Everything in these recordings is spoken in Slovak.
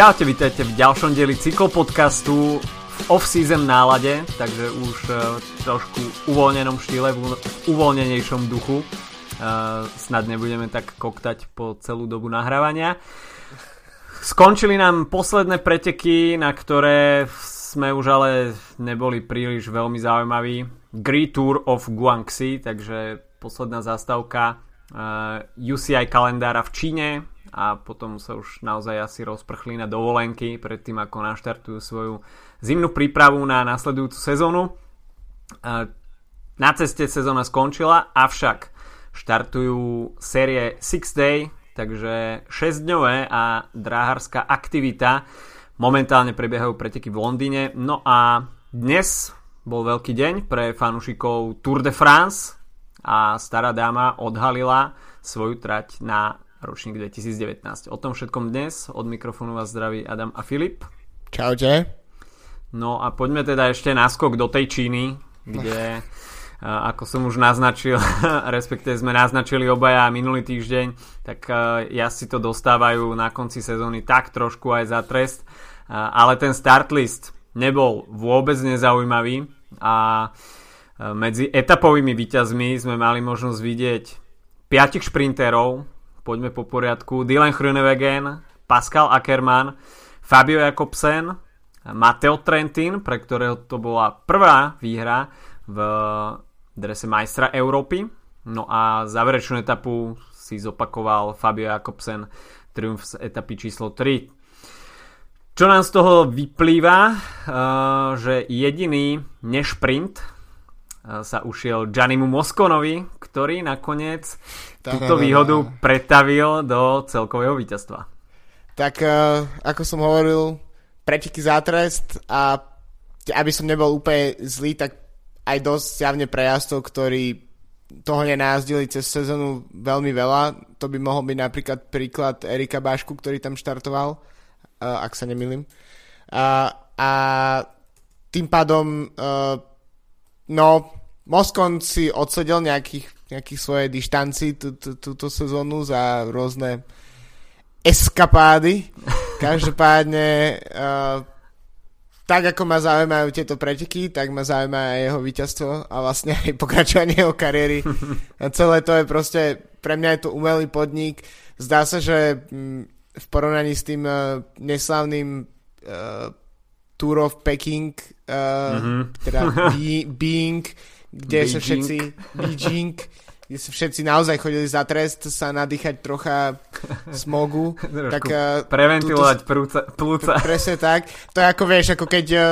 Čaute, vítajte v ďalšom dieli cyklopodcastu v off-season nálade, takže už uh, trošku uvoľnenom štýle, v uvoľnenejšom duchu. Uh, snad nebudeme tak koktať po celú dobu nahrávania. Skončili nám posledné preteky, na ktoré sme už ale neboli príliš veľmi zaujímaví. Great Tour of Guangxi, takže posledná zastávka uh, UCI kalendára v Číne, a potom sa už naozaj asi rozprchli na dovolenky predtým ako naštartujú svoju zimnú prípravu na nasledujúcu sezónu. Na ceste sezóna skončila, avšak štartujú série 6 Day, takže 6-dňové a dráharská aktivita. Momentálne prebiehajú preteky v Londýne. No a dnes bol veľký deň pre fanúšikov Tour de France a stará dáma odhalila svoju trať na ročník 2019. O tom všetkom dnes. Od mikrofónu vás zdraví Adam a Filip. Čaute. No a poďme teda ešte náskok do tej Číny, kde ako som už naznačil, respektíve sme naznačili obaja minulý týždeň, tak ja si to dostávajú na konci sezóny tak trošku aj za trest, ale ten start list nebol vôbec nezaujímavý a medzi etapovými výťazmi sme mali možnosť vidieť piatich šprinterov, poďme po poriadku. Dylan Hrunewegen, Pascal Ackermann, Fabio Jakobsen, Matteo Trentin, pre ktorého to bola prvá výhra v drese majstra Európy. No a záverečnú etapu si zopakoval Fabio Jakobsen triumf z etapy číslo 3. Čo nám z toho vyplýva, uh, že jediný nešprint sa ušiel Giannimu Moskonovi, ktorý nakoniec túto výhodu pretavil do celkového víťazstva. Tak uh, ako som hovoril, preteky za trest a aby som nebol úplne zlý, tak aj dosť javne pre jazdcov, ktorí toho nenázdili cez sezónu veľmi veľa. To by mohol byť napríklad príklad Erika Bášku, ktorý tam štartoval, uh, ak sa nemýlim. Uh, a tým pádom uh, no Moskon si odsedel nejakých nejakých svojej dištanci túto sezónu za rôzne eskapády. Každopádne uh, tak ako ma zaujímajú tieto preteky, tak ma zaujíma aj jeho víťazstvo a vlastne aj pokračovanie jeho kariéry. A celé to je proste, pre mňa je to umelý podnik. Zdá sa, že mm, v porovnaní s tým uh, neslavným uh, Tour of Peking, uh, mm-hmm. teda Being, kde Beijing. sa všetci Beijing, kde sa všetci naozaj chodili za trest sa nadýchať trocha smogu. tak, uh, preventilovať túto, plúca. Presne tak. To je ako vieš, ako keď uh,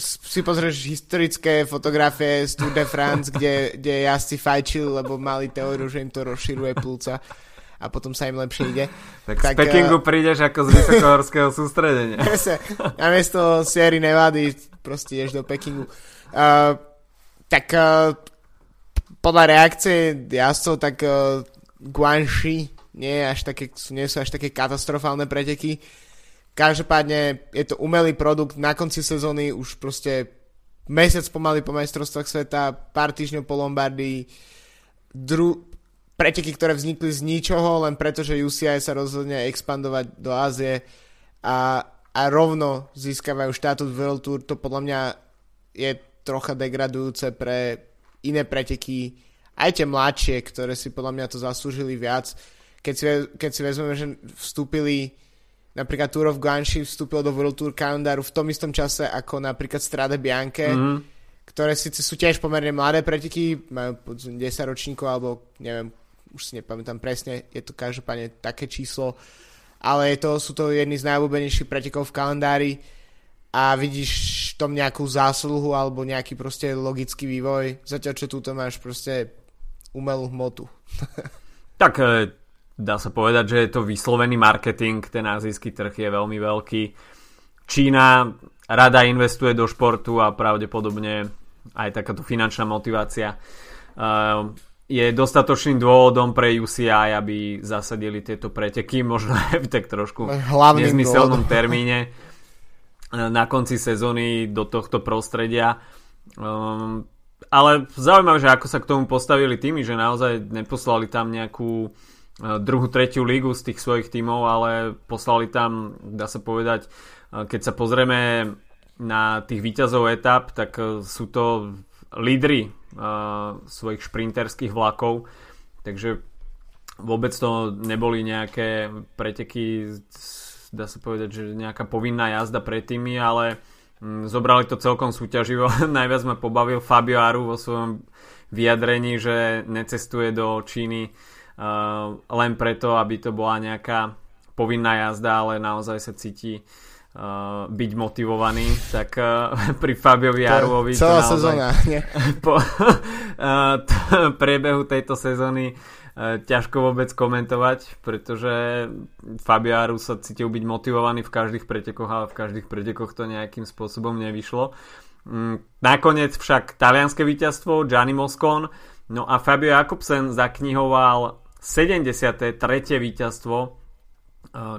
si pozrieš historické fotografie z Tour de France, kde, kde jazdci fajčili, lebo mali teóriu, že im to rozširuje plúca a potom sa im lepšie ide. Tak, tak z Pekingu uh, prídeš ako z vysokohorského sústredenia. Presne. Namiesto Sierra Nevady proste ideš do Pekingu. Uh, tak uh, podľa reakcie jazdcov, tak uh, Guanxi nie, až také, nie sú až také katastrofálne preteky. Každopádne je to umelý produkt, na konci sezóny už proste mesiac pomaly po majstrovstvách sveta, pár týždňov po Lombardii, dru- preteky, ktoré vznikli z ničoho, len preto, že UCI sa rozhodne expandovať do Ázie a, a rovno získavajú štatút World Tour, to podľa mňa je trocha degradujúce pre iné preteky, aj tie mladšie, ktoré si podľa mňa to zaslúžili viac. Keď si, keď si vezmeme, že vstúpili napríklad Tour of Guanxi vstúpil do World Tour kalendáru v tom istom čase ako napríklad Strade Bianche, mm-hmm. ktoré síce sú tiež pomerne mladé preteky, majú 10 ročníkov alebo neviem, už si nepamätám presne, je to každopádne také číslo, ale je to, sú to jedni z najobľúbenejších pretekov v kalendári a vidíš tom nejakú zásluhu alebo nejaký proste logický vývoj, zatiaľ čo túto máš proste umelú hmotu. tak e, dá sa povedať, že je to vyslovený marketing, ten azijský trh je veľmi veľký. Čína rada investuje do športu a pravdepodobne aj takáto finančná motivácia e, je dostatočným dôvodom pre UCI, aby zasadili tieto preteky, možno aj v tak trošku Hlavným nezmyselnom dôvodom. termíne na konci sezóny do tohto prostredia. Um, ale zaujímavé, že ako sa k tomu postavili tými, že naozaj neposlali tam nejakú druhú, tretiu lígu z tých svojich tímov, ale poslali tam, dá sa povedať, keď sa pozrieme na tých výťazov etap, tak sú to lídry svojich šprinterských vlakov, takže vôbec to neboli nejaké preteky, dá sa povedať, že nejaká povinná jazda pre tými, ale mm, zobrali to celkom súťaživo. Najviac ma pobavil Fabio Aru vo svojom vyjadrení, že necestuje do Číny uh, len preto, aby to bola nejaká povinná jazda, ale naozaj sa cíti uh, byť motivovaný, tak uh, pri Fabiovi Aruovi celá sezóna, nie? po uh, t- priebehu tejto sezóny ťažko vôbec komentovať, pretože Fabio Aru sa cítil byť motivovaný v každých pretekoch, ale v každých pretekoch to nejakým spôsobom nevyšlo. Mm, nakoniec však talianské víťazstvo Gianni Moscon, no a Fabio Jakobsen zaknihoval 73. víťazstvo uh,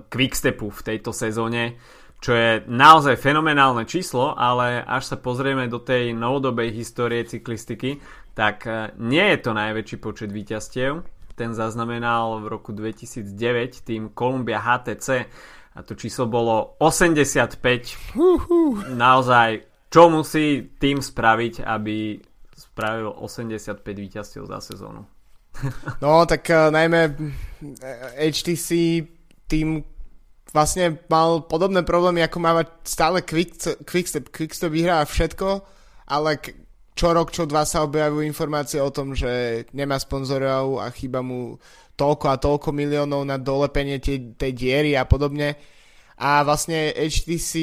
Quickstepu v tejto sezóne, čo je naozaj fenomenálne číslo, ale až sa pozrieme do tej novodobej histórie cyklistiky, tak uh, nie je to najväčší počet víťazstiev. Ten zaznamenal v roku 2009 tým Columbia HTC a to číslo bolo 85. Naozaj, čo musí tým spraviť, aby spravil 85 víťazstiev za sezónu? No, tak uh, najmä HTC eh, tým vlastne mal podobné problémy, ako má stále Quickstep. Quickstep, Quickstep vyhrá všetko, ale čo rok, čo dva sa objavujú informácie o tom, že nemá sponzorov a chýba mu toľko a toľko miliónov na dolepenie tej, tej diery a podobne. A vlastne HTC,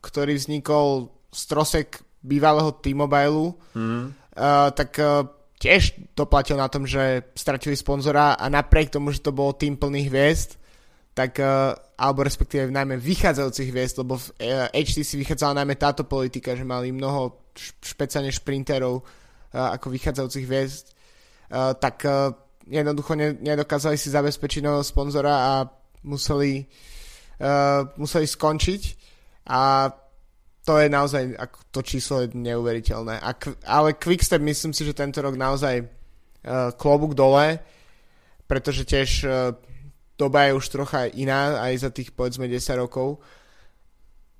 ktorý vznikol z trosek bývalého T-Mobile, mm. uh, tak uh, tiež to platil na tom, že stratili sponzora a napriek tomu, že to bol tým plných hviezd, tak, uh, alebo respektíve najmä vychádzajúcich hviezd, lebo v uh, HTC vychádzala najmä táto politika, že mali mnoho špeciálne šprinterov uh, ako vychádzajúcich hviezd, uh, tak uh, jednoducho ne, nedokázali si zabezpečiť nového sponzora a museli, museli skončiť a to je naozaj, to číslo je neuveriteľné. Ale Quickstep myslím si, že tento rok naozaj klobúk dole, pretože tiež doba je už trocha iná, aj za tých povedzme 10 rokov.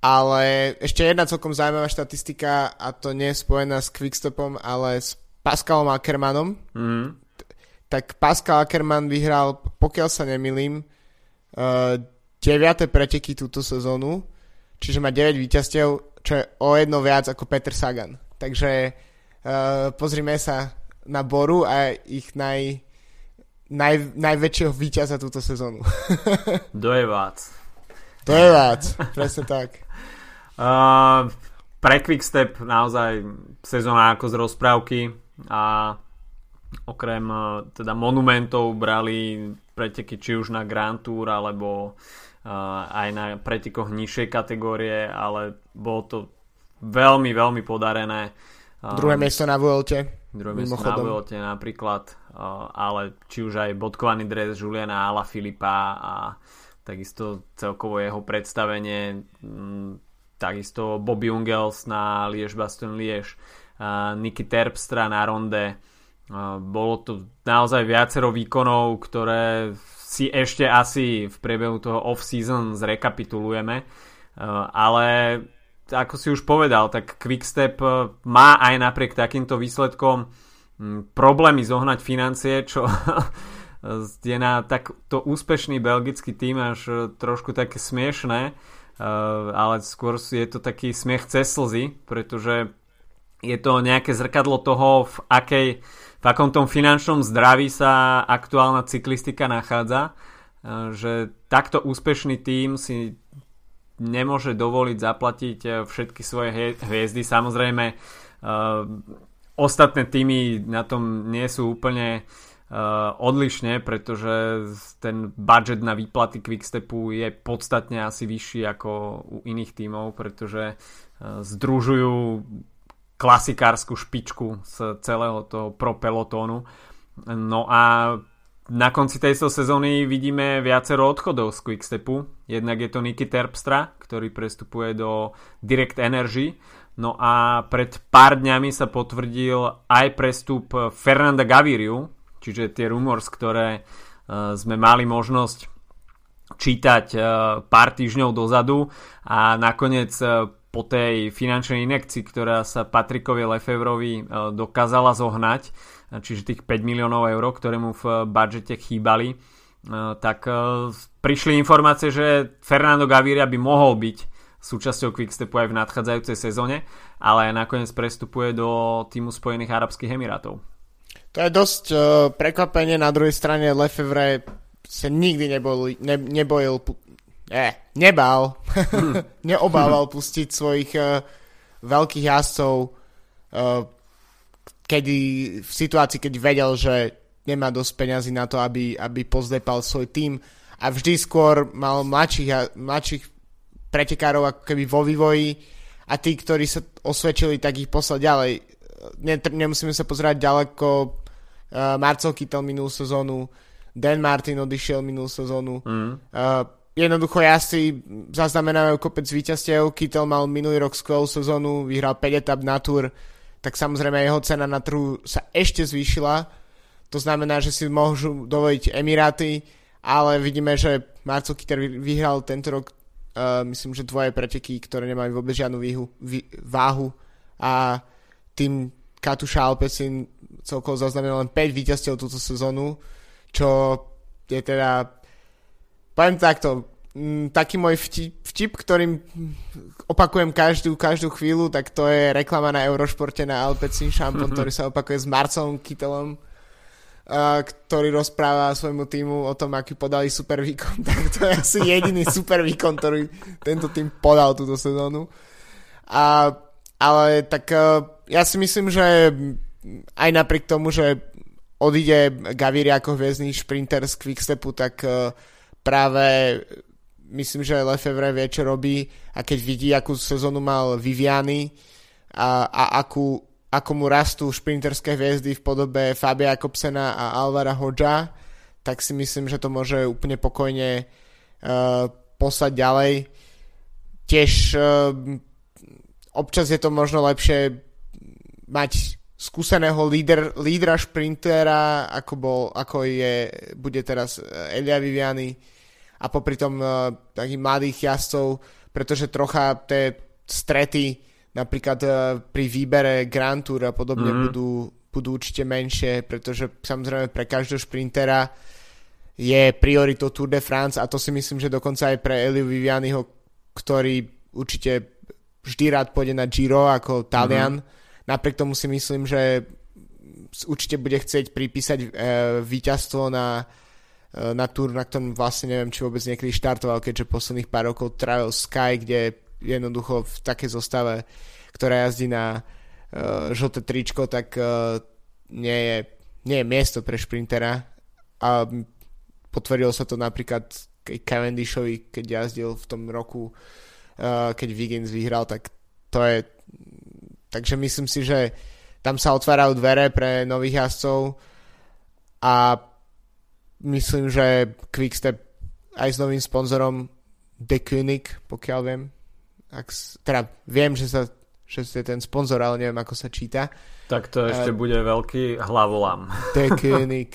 Ale ešte jedna celkom zaujímavá štatistika, a to nie je spojená s Quickstepom, ale s Pascalom Ackermanom. Mm. Tak Pascal Ackerman vyhral, pokiaľ sa nemilím, uh, 9. preteky túto sezónu, čiže má 9 víťazstiev čo je o jedno viac ako Peter Sagan. Takže uh, pozrime sa na Boru a ich naj, naj, najväčšieho víťaza túto sezónu. Do je vác. To je vác, presne tak. Uh, pre Quickstep naozaj sezóna ako z rozprávky a okrem uh, teda monumentov brali preteky či už na Grand Tour alebo aj na pretekoch nižšej kategórie, ale bolo to veľmi, veľmi podarené. Druhé miesto na Vuelte. Druhé miesto na Vuelte napríklad, ale či už aj bodkovaný dres Juliana Ala Filipa a takisto celkovo jeho predstavenie, takisto Bobby Ungels na Liež Baston Liež, Niky Terpstra na Ronde. Bolo to naozaj viacero výkonov, ktoré si ešte asi v priebehu toho off-season zrekapitulujeme. Ale ako si už povedal, tak Quickstep uh, má aj napriek takýmto výsledkom problémy zohnať financie, čo je na takto úspešný belgický tým až uh, trošku také smiešné, ale skôr je to taký smiech cez slzy, pretože je to nejaké zrkadlo toho, v akej v akom tom finančnom zdraví sa aktuálna cyklistika nachádza, e, že takto úspešný tím si nemôže dovoliť zaplatiť e, všetky svoje hviezdy. Samozrejme, e, ostatné týmy na tom nie sú úplne odlišne, pretože ten budget na výplaty Quickstepu je podstatne asi vyšší ako u iných tímov, pretože združujú klasikárskú špičku z celého toho pro pelotónu. No a na konci tejto sezóny vidíme viacero odchodov z Quickstepu. Jednak je to Niky Terpstra, ktorý prestupuje do Direct Energy. No a pred pár dňami sa potvrdil aj prestup Fernanda Gaviriu, čiže tie rumors, ktoré sme mali možnosť čítať pár týždňov dozadu a nakoniec po tej finančnej inekcii, ktorá sa Patrikovi Lefevrovi dokázala zohnať, čiže tých 5 miliónov eur, ktoré mu v budžete chýbali, tak prišli informácie, že Fernando Gaviria by mohol byť súčasťou Quickstepu aj v nadchádzajúcej sezóne, ale nakoniec prestupuje do týmu Spojených Arabských Emirátov. To je dosť uh, prekvapenie, na druhej strane Lefevre sa nikdy nebol, ne, nebojil, eh, nebal, hmm. neobával pustiť svojich uh, veľkých jazdcov, uh, kedy v situácii, keď vedel, že nemá dosť peňazí na to, aby, aby pozdepal svoj tým a vždy skôr mal mladších, mladších pretekárov ako keby vo vývoji a tí, ktorí sa osvedčili, tak ich poslať ďalej. Nemusíme sa pozerať ďaleko. Uh, Marcel Kittel minulú sezónu, Dan Martin odišiel minulú sezónu. Mm. Uh, jednoducho si zaznamenávajú kopec víťazstiev. Kittel mal minulý rok skvelú sezónu, vyhral 5 etap na tur, tak samozrejme jeho cena na trhu sa ešte zvýšila. To znamená, že si môžu dovoliť Emiráty, ale vidíme, že Marcel Kittel vyhral tento rok Uh, myslím, že dvoje preteky, ktoré nemajú vôbec žiadnu výhu, vý, váhu a tým Katuša Alpecin celkovo zaznamenal len 5 víťazstiev túto sezónu, čo je teda poviem takto, m, taký môj vtip, vtip, ktorým opakujem každú, každú chvíľu, tak to je reklama na Eurošporte na Alpecin šampón, ktorý sa opakuje s Marcelom Kytelom ktorý rozpráva svojmu týmu o tom, aký podali super výkon, tak to je asi jediný super výkon, ktorý tento tým podal túto sezónu. A, ale tak e, ja si myslím, že aj napriek tomu, že odíde Gaviria ako hviezdný šprinter z Quickstepu, tak e, práve myslím, že Lefevre vie, čo robí a keď vidí, akú sezónu mal Viviany a, a akú, ako mu rastú šprinterské hviezdy v podobe Fabia Jakobsena a Alvara Hodža, tak si myslím, že to môže úplne pokojne uh, poslať ďalej. Tiež uh, občas je to možno lepšie mať skúseného líder, lídra šprintera, ako, bol, ako je, bude teraz Elia Viviani a popri tom uh, takých mladých jazdcov, pretože trocha tie strety napríklad uh, pri výbere Grand Tour a podobne mm-hmm. budú, budú určite menšie, pretože samozrejme pre každého šprintera je prioritou Tour de France a to si myslím, že dokonca aj pre Eliu Vivianiho, ktorý určite vždy rád pôjde na Giro ako Talian. Mm-hmm. Napriek tomu si myslím, že určite bude chcieť pripísať e, víťazstvo na, e, na Tour, na ktorom vlastne neviem, či vôbec niekedy štartoval, keďže posledných pár rokov Travel Sky, kde jednoducho v takej zostave, ktorá jazdí na uh, žlté tričko, tak uh, nie, je, nie je miesto pre šprintera. A potvrdilo sa to napríklad Cavendishovi, keď jazdil v tom roku, uh, keď Wiggins vyhral, tak to je takže myslím si, že tam sa otvárajú dvere pre nových jazdcov a myslím, že Quickstep aj s novým sponzorom The König, pokiaľ viem, ak, teda viem, že, sa, že je ten sponzor, ale neviem, ako sa číta. Tak to ešte uh, bude veľký hlavolam. König.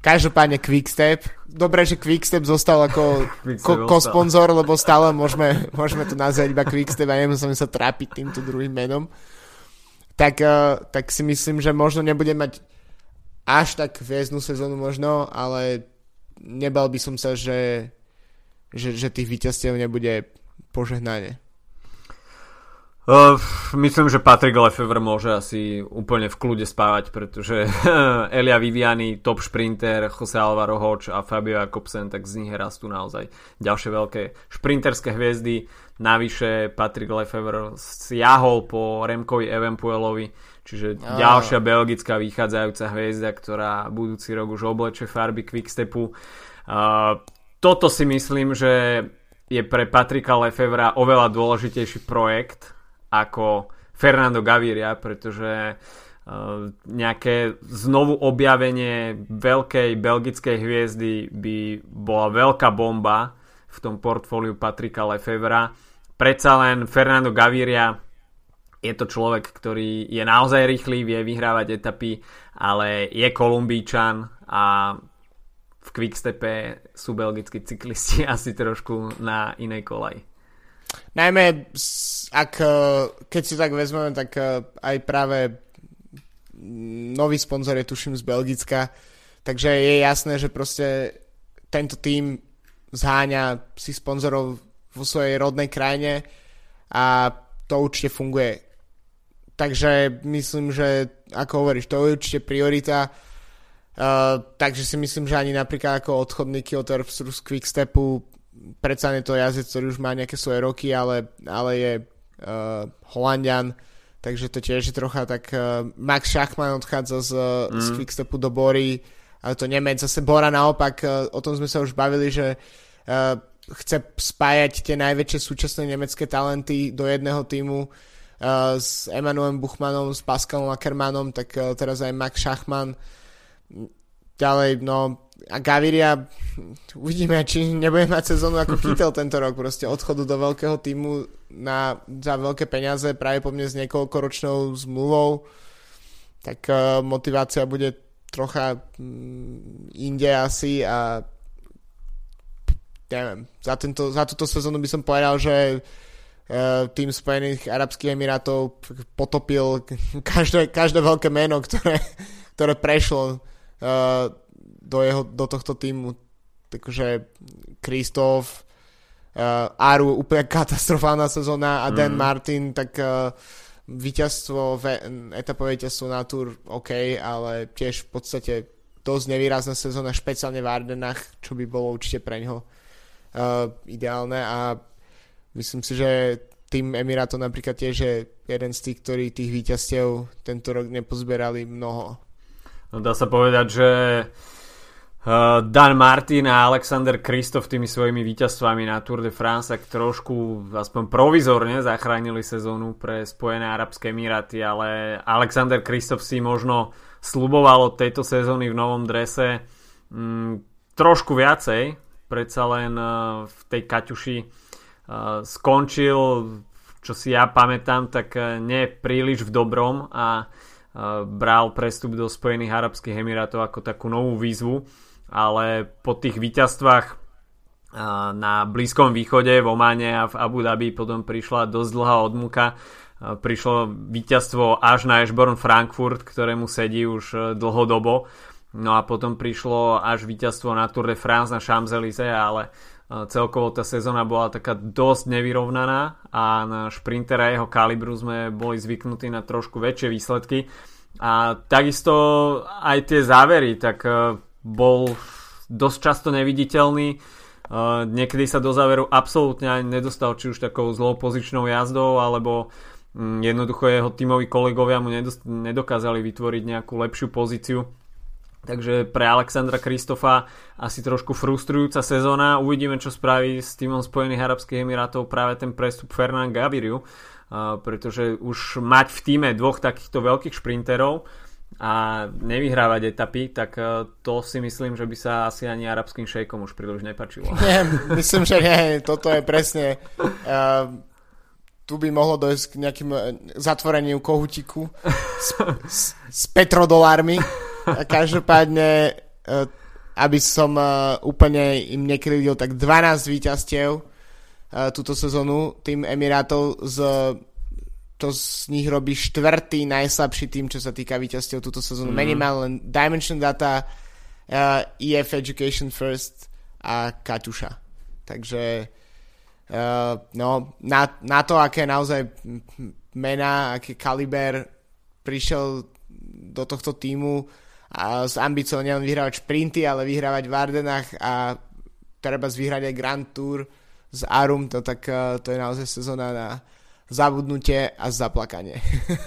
Každopádne Quickstep. Dobre, že Quickstep zostal ako ko, ko sponzor, lebo stále môžeme, môžeme to nazvať iba Quickstep a nemusíme sa trápiť týmto druhým menom. Tak, uh, tak si myslím, že možno nebude mať až tak hviezdnu sezónu možno, ale nebal by som sa, že, že, že tých víťazstiev nebude požehnanie. Uh, myslím, že Patrick Lefevre môže asi úplne v kľude spávať, pretože Elia Viviani, top šprinter, Jose Alvaro Hoč a Fabio Jakobsen, tak z nich rastú naozaj ďalšie veľké šprinterské hviezdy. Navyše Patrick Lefevre siahol po Remkovi Evenpuelovi, čiže oh. ďalšia belgická vychádzajúca hviezda, ktorá budúci rok už obleče farby Quickstepu. Uh, toto si myslím, že je pre Patrika Lefevra oveľa dôležitejší projekt ako Fernando Gaviria, pretože uh, nejaké znovu objavenie veľkej belgickej hviezdy by bola veľká bomba v tom portfóliu Patrika Lefevra. Predsa len Fernando Gaviria je to človek, ktorý je naozaj rýchly, vie vyhrávať etapy, ale je kolumbíčan a v Quickstepe sú belgickí cyklisti asi trošku na inej kolej. Najmä, ak, e, keď si tak vezmeme, tak e, aj práve nový sponzor je tuším z Belgicka, takže je jasné, že proste tento tým zháňa si sponzorov vo svojej rodnej krajine a to určite funguje. Takže myslím, že ako hovoríš, to je určite priorita. Uh, takže si myslím, že ani napríklad ako odchodný Kyoto z Quickstepu predsa je to jazdec, ktorý už má nejaké svoje roky, ale, ale je uh, Holandian, takže to tiež je trocha tak uh, Max Schachmann odchádza z, mm. z Quickstepu do Bory, ale to Nemec, zase Bora naopak, uh, o tom sme sa už bavili, že uh, chce spájať tie najväčšie súčasné nemecké talenty do jedného týmu uh, s Emanuelem Buchmanom, s Pascalom Ackermanom, tak uh, teraz aj Max Schachmann. Ďalej, no a Gaviria uvidíme, či nebude mať sezónu ako Kytel tento rok, proste odchodu do veľkého týmu na, za veľké peniaze práve po mne s niekoľkoročnou zmluvou tak uh, motivácia bude trocha mm, inde asi a neviem, za, tento, za túto sezónu by som povedal, že uh, tým Spojených Arabských Emirátov potopil každé, každé veľké meno, ktoré, ktoré prešlo uh, do, jeho, do tohto týmu. Takže Kristof, uh, Aru úplne katastrofálna sezóna a Dan mm. Martin, tak uh, víťazstvo, etapové víťazstvo na Tour OK, ale tiež v podstate dosť nevýrazná sezóna, špeciálne v Ardenách, čo by bolo určite pre ňoho uh, ideálne a myslím si, že tým Emirátom napríklad tiež je jeden z tých, ktorí tých víťazstiev tento rok nepozberali mnoho. No dá sa povedať, že uh, Dan Martin a Alexander Kristof tými svojimi víťazstvami na Tour de France tak trošku aspoň provizorne zachránili sezónu pre Spojené Arabské Emiráty, ale Alexander Kristof si možno sluboval od tejto sezóny v novom drese mm, trošku viacej, predsa len eh, v tej Kaťuši eh, skončil, čo si ja pamätám, tak eh, nie príliš v dobrom a bral prestup do Spojených Arabských Emirátov ako takú novú výzvu, ale po tých víťazstvách na Blízkom východe, v Omane a v Abu Dhabi potom prišla dosť dlhá odmuka. Prišlo víťazstvo až na Ashburn Frankfurt, ktorému sedí už dlhodobo No a potom prišlo až víťazstvo na Tour de France na Champs-Élysées, ale e, celkovo tá sezóna bola taká dosť nevyrovnaná a na šprintera jeho kalibru sme boli zvyknutí na trošku väčšie výsledky. A takisto aj tie závery, tak e, bol dosť často neviditeľný. E, niekedy sa do záveru absolútne ani nedostal, či už takou zlou pozičnou jazdou, alebo mm, jednoducho jeho tímoví kolegovia mu nedokázali vytvoriť nejakú lepšiu pozíciu Takže pre Alexandra Kristofa asi trošku frustrujúca sezóna. Uvidíme, čo spraví s týmom Spojených Arabských Emirátov práve ten prestup Fernand Gaviriu, pretože už mať v týme dvoch takýchto veľkých šprinterov a nevyhrávať etapy, tak to si myslím, že by sa asi ani arabským šejkom už príliš nepačilo. Nie, myslím, že nie. Toto je presne... Uh, tu by mohlo dojsť k nejakým zatvoreniu kohutiku s, s, s petrodolármi Každopádne, e, aby som e, úplne im nekryl, tak 12 víťazstiev e, túto sezónu tým Emirátov z to z nich robí štvrtý najslabší tým, čo sa týka víťazstiev túto sezónu. Mm. Má len Dimension Data, uh, EF Education First a Kaťuša. Takže uh, no, na, na to, aké naozaj mena, aký kaliber prišiel do tohto týmu, a s ambíciou nielen vyhrávať šprinty, ale vyhrávať v Ardenách a treba vyhrať aj Grand Tour z Arum, to, tak e, to je naozaj sezóna na zabudnutie a zaplakanie.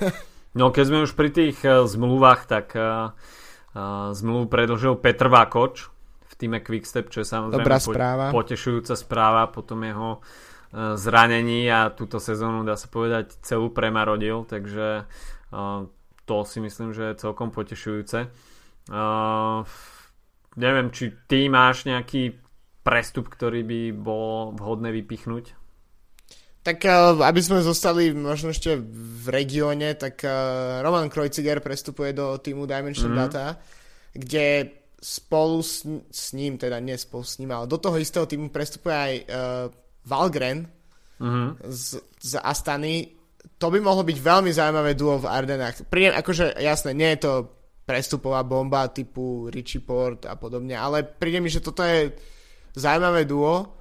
no keď sme už pri tých uh, zmluvách, tak uh, uh, zmluvu predlžil Petr Vákoč v týme Quickstep, čo je samozrejme Dobrá správa. potešujúca správa po tom jeho uh, zranení a túto sezónu dá sa povedať celú premarodil, takže uh, to si myslím, že je celkom potešujúce. Uh, neviem, či ty máš nejaký prestup, ktorý by bol vhodné vypichnúť? Tak uh, aby sme zostali možno ešte v regióne, tak uh, Roman Kreuziger prestupuje do týmu Dimension mm. Data, kde spolu s, s ním, teda nie spolu s ním, ale do toho istého týmu prestupuje aj uh, Valgren mm-hmm. z, z Astany. To by mohlo byť veľmi zaujímavé duo v Ardenách. Príjem, akože jasné, nie je to prestupová bomba typu Richie Port a podobne, ale príde mi, že toto je zaujímavé duo,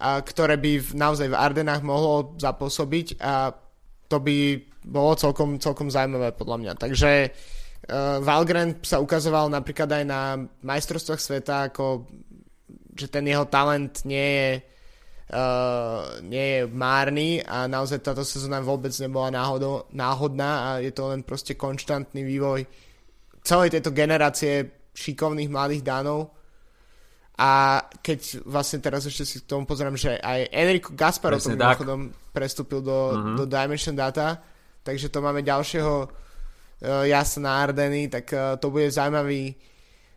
a, ktoré by v, naozaj v Ardenách mohlo zapôsobiť a to by bolo celkom, celkom zaujímavé podľa mňa. Takže uh, Valgren sa ukazoval napríklad aj na majstrovstvách sveta, ako že ten jeho talent nie je, uh, nie je márny a naozaj táto sezóna vôbec nebola náhodou, náhodná a je to len proste konštantný vývoj celej tejto generácie šikovných mladých dánov. A keď vlastne teraz ešte si k tomu pozriem, že aj Enrico Gasparo to mimochodom prestúpil do, uh-huh. do Dimension Data, takže to máme ďalšieho uh, jasa na Ardeny, tak uh, to bude zaujímavý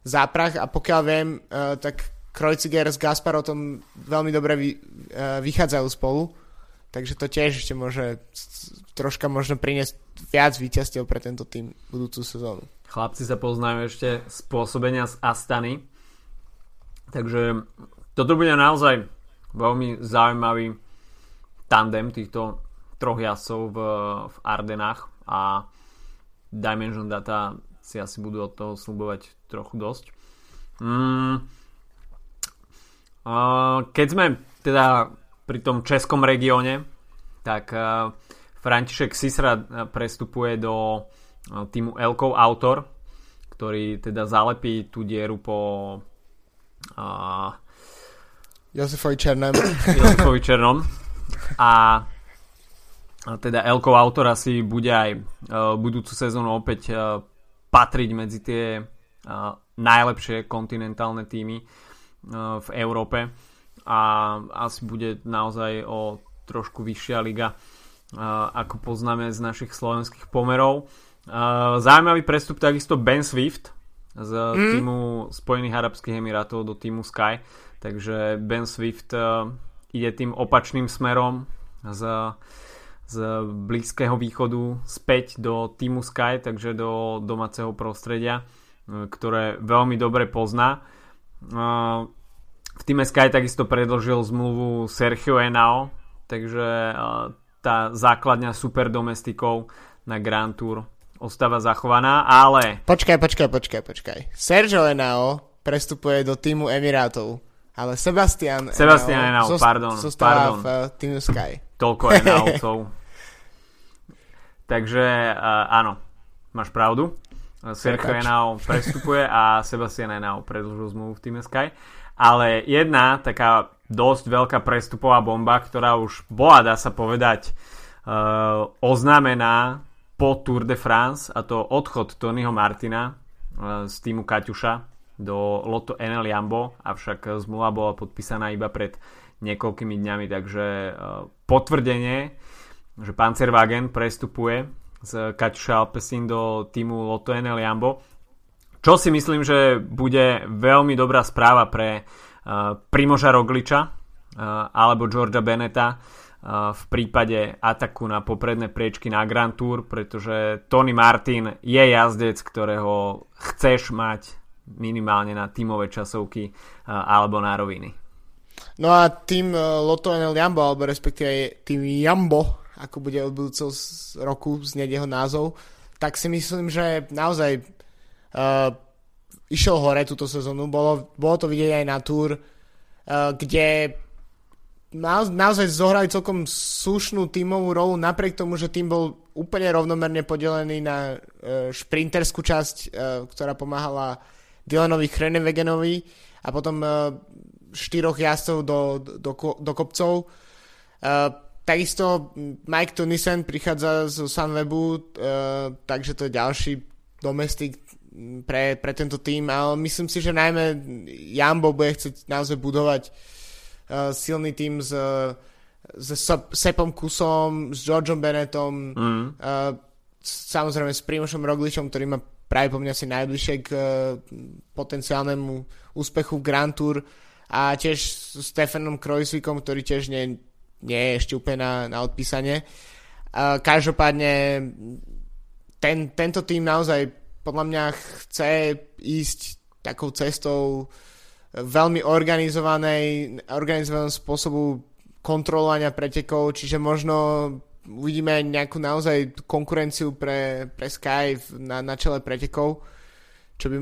záprach a pokiaľ viem, uh, tak Kreuziger s Gasparotom veľmi dobre vy, uh, vychádzajú spolu, takže to tiež ešte môže troška možno priniesť viac víťazstiev pre tento tým budúcu sezónu. Chlapci sa poznajú ešte z pôsobenia z Astany, takže toto bude naozaj veľmi zaujímavý tandem týchto troch jazdcov v, v Ardenách a Dimension Data si asi budú od toho slubovať trochu dosť. Mm. Keď sme teda pri tom českom regióne, tak František Sisra prestupuje do týmu Elkov Autor, ktorý teda zalepí tú dieru po uh, Josefovi Černom. Josefovi Černom. A teda Elko autora si bude aj uh, budúcu sezónu opäť uh, patriť medzi tie uh, najlepšie kontinentálne týmy uh, v Európe a asi bude naozaj o trošku vyššia liga uh, ako poznáme z našich slovenských pomerov. Uh, zaujímavý prestup takisto Ben Swift z mm. týmu Spojených Arabských Emirátov do týmu Sky takže Ben Swift uh, ide tým opačným smerom z z Blízkeho východu späť do týmu Sky, takže do domáceho prostredia, e, ktoré veľmi dobre pozná. E, v týme Sky takisto predložil zmluvu Sergio Enao, takže tá základňa super domestikov na Grand Tour ostáva zachovaná, ale... Počkaj, počkaj, počkaj, počkaj. Sergio Enao prestupuje do týmu Emirátov, ale Sebastian Sebastian Enao, Enao pardon, zostáva pardon. v týmu Sky. Toľko Enaovcov. Takže uh, áno, máš pravdu. Sergio Enao prestupuje a Sebastian Enao predlžil zmluvu v týme Sky. Ale jedna taká dosť veľká prestupová bomba, ktorá už bola, dá sa povedať, uh, oznámená po Tour de France a to odchod Tonyho Martina uh, z týmu Kaťuša do Lotto NL Jambo, avšak zmluva bola podpísaná iba pred niekoľkými dňami, takže uh, potvrdenie že Panzerwagen prestupuje z Kaťuša Alpecin do týmu Lotto NL Jambo. Čo si myslím, že bude veľmi dobrá správa pre uh, Primoža Rogliča alebo Georgia Beneta v prípade ataku na popredné priečky na Grand Tour, pretože Tony Martin je jazdec, ktorého chceš mať minimálne na tímové časovky alebo na roviny. No a tým Lotto NL Jambo, alebo respektíve tým Jambo ako bude od budúceho roku znieť jeho názov, tak si myslím, že naozaj uh, išiel hore túto sezónu. Bolo, bolo to vidieť aj na túr, uh, kde na, naozaj zohrali celkom slušnú tímovú rolu, napriek tomu, že tým bol úplne rovnomerne podelený na uh, šprinterskú časť, uh, ktorá pomáhala Dylanovi Chrenevegenovi a potom uh, štyroch jazdcov do, do, do, kopcov. Uh, Takisto Mike Tunisen prichádza z Sunwebu, takže to je ďalší domestik pre, pre tento tým, ale myslím si, že najmä Jambo bude chcieť naozaj budovať uh, silný tým s, s Sepom Kusom, s Georgeom Bennettom, mm. uh, samozrejme s Primošom Rogličom, ktorý má práve po mňa si najbližšie k uh, potenciálnemu úspechu v Grand Tour a tiež s Stefanom Krojsvikom, ktorý tiež nie nie je ešte úplne na, na odpísanie. Uh, každopádne ten, tento tým naozaj podľa mňa chce ísť takou cestou veľmi organizovaného spôsobu kontrolovania pretekov, čiže možno uvidíme nejakú naozaj konkurenciu pre, pre Sky na, na čele pretekov, čo by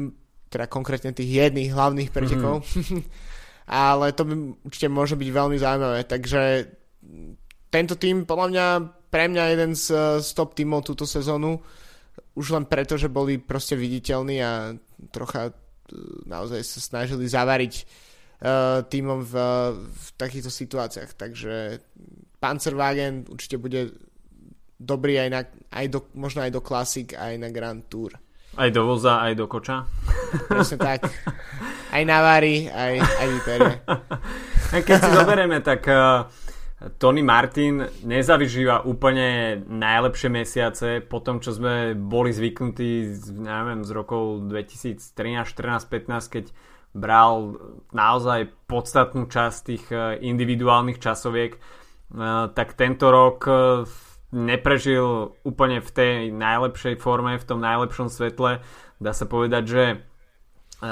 teda konkrétne tých jedných hlavných pretekov. Mm-hmm. Ale to by určite môže byť veľmi zaujímavé. Takže tento tým podľa mňa pre mňa jeden z, z top tímov túto sezónu už len preto, že boli proste viditeľní a trocha naozaj sa snažili zavariť uh, tímom v, v takýchto situáciách. Takže Panzerwagen určite bude dobrý aj, na, aj do, možno aj do Classic, aj na Grand Tour. Aj do voza, aj do koča. Presne tak. Aj na Vary, aj, aj vyperie. Keď si zoberieme, tak uh, Tony Martin nezavyžíva úplne najlepšie mesiace po tom, čo sme boli zvyknutí neviem, z rokov 2013, 14, 15, keď bral naozaj podstatnú časť tých uh, individuálnych časoviek, uh, tak tento rok neprežil úplne v tej najlepšej forme, v tom najlepšom svetle. Dá sa povedať, že e,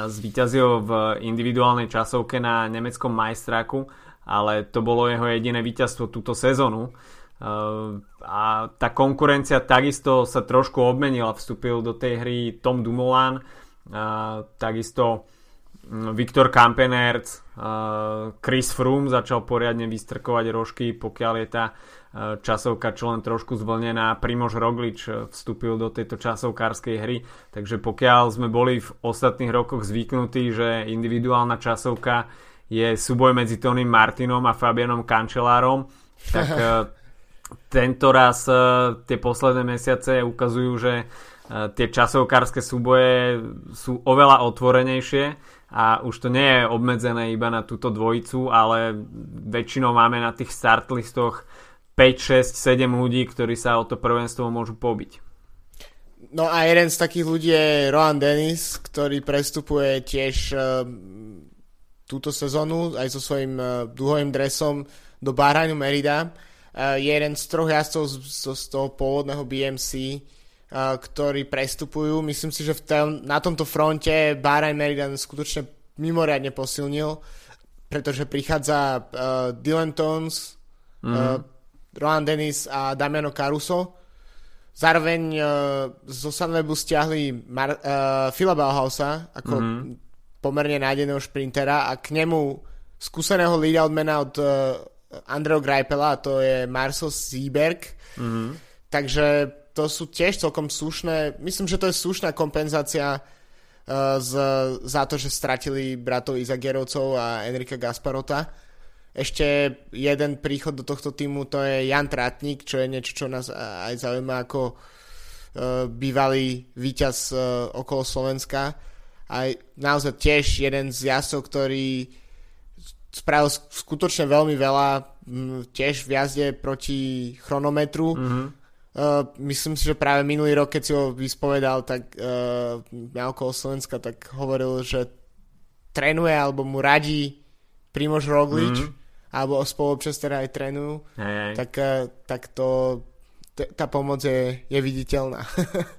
zvíťazil v individuálnej časovke na nemeckom majstráku, ale to bolo jeho jediné víťazstvo túto sezónu. E, a tá konkurencia takisto sa trošku obmenila. Vstúpil do tej hry Tom Dumoulin, e, takisto Viktor Kampenerc, Chris Froome začal poriadne vystrkovať rožky, pokiaľ je tá časovka čo len trošku zvlnená. Primož Roglič vstúpil do tejto časovkárskej hry, takže pokiaľ sme boli v ostatných rokoch zvyknutí, že individuálna časovka je súboj medzi Tonym Martinom a Fabianom Kančelárom, tak eh, tento raz eh, tie posledné mesiace ukazujú, že tie časovkárske súboje sú oveľa otvorenejšie a už to nie je obmedzené iba na túto dvojicu, ale väčšinou máme na tých startlistoch 5, 6, 7 ľudí, ktorí sa o to prvenstvo môžu pobiť. No a jeden z takých ľudí je Rohan Dennis, ktorý prestupuje tiež túto sezónu aj so svojím uh, dlhovým dresom do Bahrajnu Merida. Uh, je jeden z troch jazdcov z, z, z toho pôvodného BMC, uh, ktorí prestupujú. Myslím si, že v tom, na tomto fronte Bahrajn Merida skutočne mimoriadne posilnil, pretože prichádza uh, Dylan Tones, mm-hmm. uh, Rohan Dennis a Damiano Caruso. Zároveň uh, zo Sunwebu stiahli Mar- uh, Phila Bauhausa ako mm-hmm. Pomerne nádeného šprintera a k nemu skúseného lead outmana od uh, Andreo Greipela a to je Marcel Sieberg. Mm-hmm. Takže to sú tiež celkom slušné, myslím, že to je slušná kompenzácia uh, z, za to, že stratili bratov Izagerovcov a Enrika Gasparota. Ešte jeden príchod do tohto týmu to je Jan Trátnik, čo je niečo, čo nás aj zaujíma ako uh, bývalý víťaz uh, okolo Slovenska. A naozaj tiež jeden z jazdcov, ktorý spravil skutočne veľmi veľa, tiež v jazde proti chronometru. Mm-hmm. Uh, myslím si, že práve minulý rok, keď si ho vyspovedal, tak uh, na okolo Slovenska, tak hovoril, že trénuje alebo mu radí Primož Roglič. Mm-hmm alebo spolu občas teda aj trénujú, hej, hej. Tak, eh, tak to, t- tá pomoc je, je viditeľná.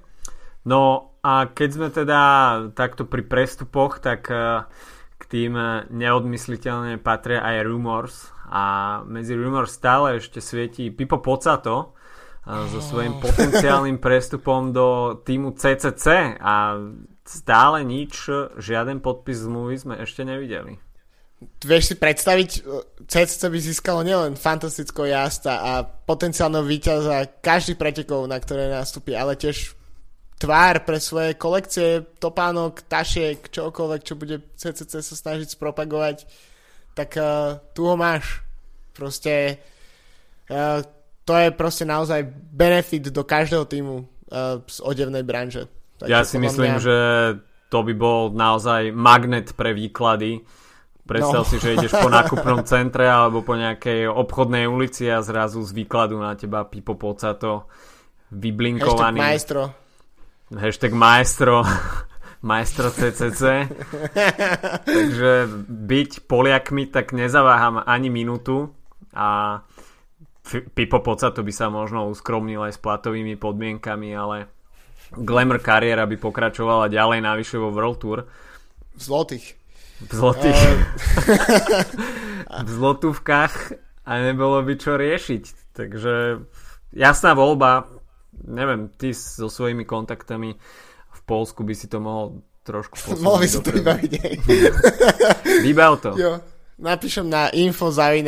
no a keď sme teda takto pri prestupoch, tak eh, k tým neodmysliteľne patria aj Rumors. A medzi Rumors stále ešte svieti Pipo Pocato eh, so svojím potenciálnym prestupom do týmu CCC a stále nič, žiaden podpis zmluvy sme ešte nevideli. Vieš si predstaviť, CCC by získalo nielen fantastického jazda a potenciálneho víťaza každých pretekov, na ktoré nastúpi, ale tiež tvár pre svoje kolekcie topánok, tašiek, čokoľvek, čo bude CCC sa snažiť spropagovať, tak uh, tu ho máš. Proste uh, to je proste naozaj benefit do každého týmu uh, z odevnej branže. Takže ja si myslím, mňa... že to by bol naozaj magnet pre výklady Predstav no. si, že ideš po nákupnom centre alebo po nejakej obchodnej ulici a zrazu z výkladu na teba Pipo Pocato vyblinkovaný. Hashtag maestro. Hashtag maestro. maestro CCC. Takže byť Poliakmi tak nezaváham ani minútu a Pipo Pocato by sa možno uskromnil aj s platovými podmienkami, ale glamour kariéra by pokračovala ďalej navyše vo World Tour v zlotých. V zlotých. v zlotúvkach a nebolo by čo riešiť. Takže jasná voľba. Neviem, ty so svojimi kontaktami v Polsku by si to mohol trošku posunúť. Mohol by si to vybaviť Vybav to. Jo. Napíšem na info.ccc.pl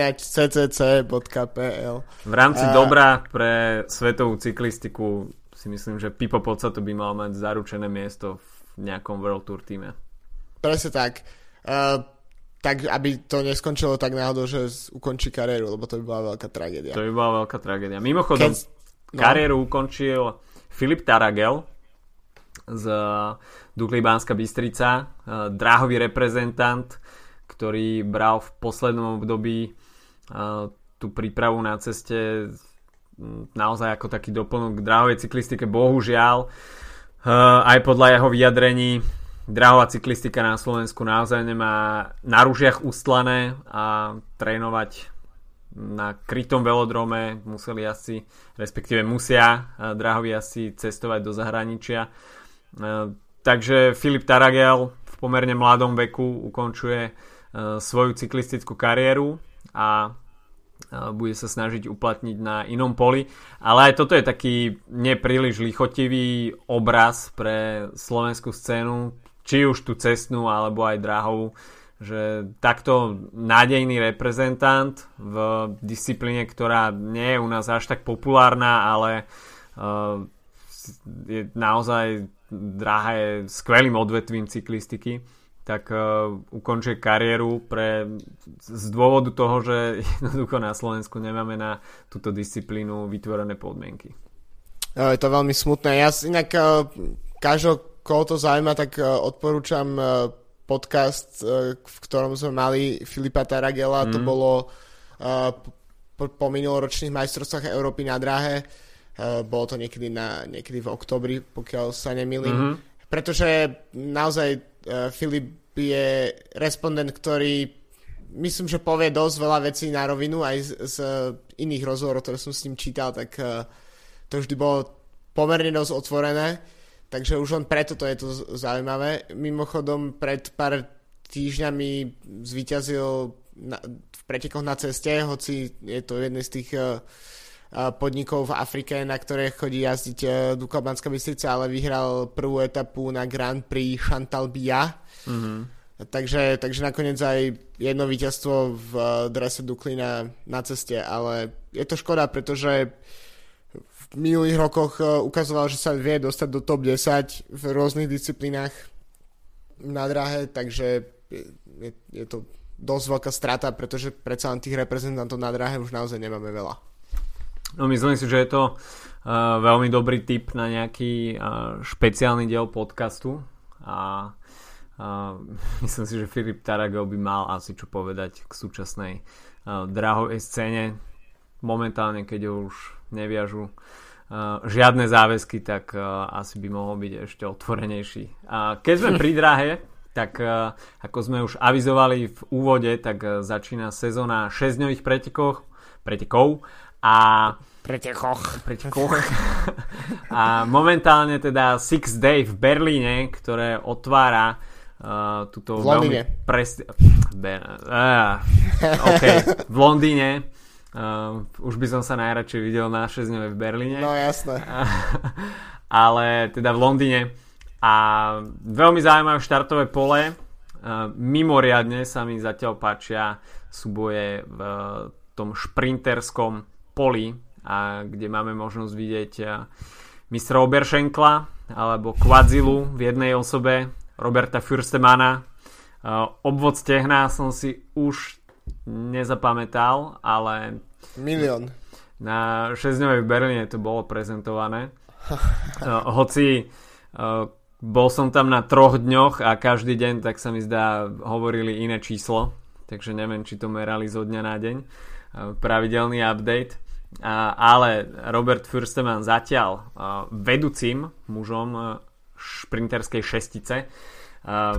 V rámci a... dobra pre svetovú cyklistiku si myslím, že Pipo Poca to by mal mať zaručené miesto v nejakom World Tour týme. Presne tak. Uh, tak, aby to neskončilo tak náhodou, že ukončí kariéru, lebo to by bola veľká tragédia. To by bola veľká tragédia. Mimochodom, Keď... no. kariéru ukončil Filip Taragel z Dukly Banska Bystrica, uh, dráhový reprezentant, ktorý bral v poslednom období uh, tú prípravu na ceste naozaj ako taký doplnok k dráhovej cyklistike. Bohužiaľ, uh, aj podľa jeho vyjadrení, dráhová cyklistika na Slovensku naozaj nemá na ružiach ustlané a trénovať na krytom velodrome museli asi, respektíve musia uh, dráhovi asi cestovať do zahraničia. Uh, takže Filip Taragel v pomerne mladom veku ukončuje svoju cyklistickú kariéru a bude sa snažiť uplatniť na inom poli. Ale aj toto je taký nepríliš lichotivý obraz pre slovenskú scénu, či už tú cestnú alebo aj dráhovú, že takto nádejný reprezentant v disciplíne, ktorá nie je u nás až tak populárna, ale uh, je naozaj dráha je skvelým odvetvím cyklistiky tak uh, ukončuje kariéru pre, z dôvodu toho, že jednoducho na Slovensku nemáme na túto disciplínu vytvorené podmienky. Je to veľmi smutné. Ja inak uh, každého, koho to zaujíma, tak uh, odporúčam uh, podcast, uh, v ktorom sme mali Filipa Taragela. Mm. To bolo uh, po, po minuloročných majstrovstvách Európy na dráhe. Uh, bolo to niekedy, na, niekedy v oktobri, pokiaľ sa nemýlim. Mm-hmm. Pretože naozaj Filip je respondent, ktorý myslím, že povie dosť veľa vecí na rovinu aj z, z iných rozhovorov, ktoré som s ním čítal, tak to vždy bolo pomerne dosť otvorené, takže už len preto to je to zaujímavé. Mimochodom, pred pár týždňami zvíťazil na, v pretekoch na ceste, hoci je to jedný z tých uh, podnikov v Afrike, na ktoré chodí jazdiť uh, Dukla Banská Bystrica, ale vyhral prvú etapu na Grand Prix Chantal Bia. Mm-hmm. Takže, takže nakoniec aj jedno víťazstvo v drese Dukly na, ceste, ale je to škoda, pretože v minulých rokoch ukazoval, že sa vie dostať do top 10 v rôznych disciplínach na drahe, takže je, je to dosť veľká strata, pretože predsa len tých reprezentantov na drahe už naozaj nemáme veľa. No myslím si, že je to uh, veľmi dobrý tip na nejaký uh, špeciálny diel podcastu a uh, myslím si, že Filip Taragel by mal asi čo povedať k súčasnej uh, drahovej scéne. Momentálne, keď už neviažu uh, žiadne záväzky, tak uh, asi by mohol byť ešte otvorenejší. A keď sme pri drahe, tak uh, ako sme už avizovali v úvode, tak začína sezóna 6-dňových pretekov, pretekov a pretekoch. pretekoch. a momentálne teda Six Day v Berlíne, ktoré otvára uh, túto v Londýne. veľmi pres... Ber... Uh, OK, v Londýne. Uh, už by som sa najradšej videl na 6 v Berlíne. No jasné. Ale teda v Londýne. A veľmi zaujímavé štartové pole. Uh, mimoriadne sa mi zatiaľ páčia súboje v tom šprinterskom poli, a kde máme možnosť vidieť mistra Oberšenkla alebo Kvadzilu v jednej osobe, Roberta Fürstemana. Obvod stehna som si už nezapamätal, ale milión. Na 6 v Berlíne to bolo prezentované. Hoci bol som tam na troch dňoch a každý deň, tak sa mi zdá, hovorili iné číslo, takže neviem, či to merali zo dňa na deň pravidelný update. Ale Robert Fürsteman zatiaľ vedúcim mužom šprinterskej šestice.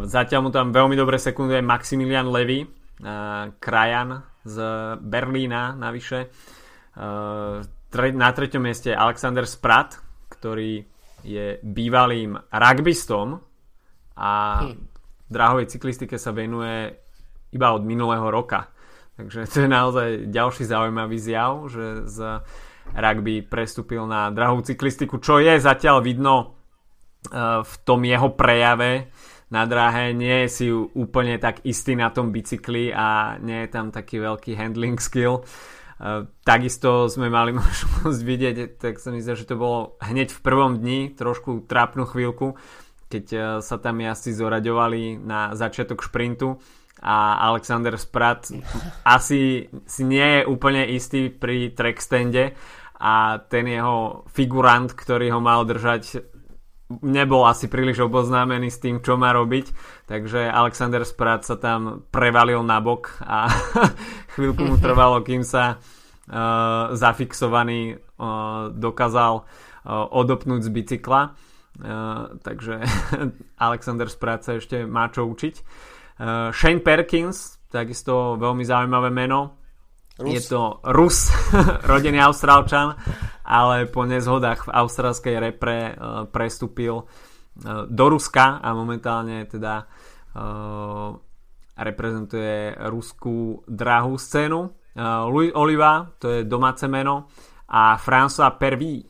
Zatiaľ mu tam veľmi dobre sekunduje Maximilian Levy, krajan z Berlína navyše. Na treťom mieste Alexander Sprat, ktorý je bývalým rugbystom a hm. dráhovej cyklistike sa venuje iba od minulého roka. Takže to je naozaj ďalší zaujímavý zjav, že z rugby prestúpil na drahovú cyklistiku, čo je zatiaľ vidno e, v tom jeho prejave na dráhe, nie je si úplne tak istý na tom bicykli a nie je tam taký veľký handling skill. Uh, takisto sme mali možnosť vidieť, tak mi zdá, že to bolo hneď v prvom dni, trošku trápnu chvíľku, keď uh, sa tam jazdci zoraďovali na začiatok šprintu a Alexander Sprat asi si nie je úplne istý pri trackstande a ten jeho figurant, ktorý ho mal držať nebol asi príliš oboznámený s tým, čo má robiť, takže Alexander Sprat sa tam prevalil na bok a chvíľku mu trvalo, kým sa uh, zafixovaný uh, dokázal uh, odopnúť z bicykla. Uh, takže Alexander Sprat sa ešte má čo učiť. Uh, Shane Perkins, takisto veľmi zaujímavé meno. Rus. Je to Rus, rodený Austrálčan, ale po nezhodách v austrálskej repre uh, prestúpil uh, do Ruska a momentálne teda uh, reprezentuje ruskú drahú scénu. Louis Oliva, to je domáce meno, a François Pervy,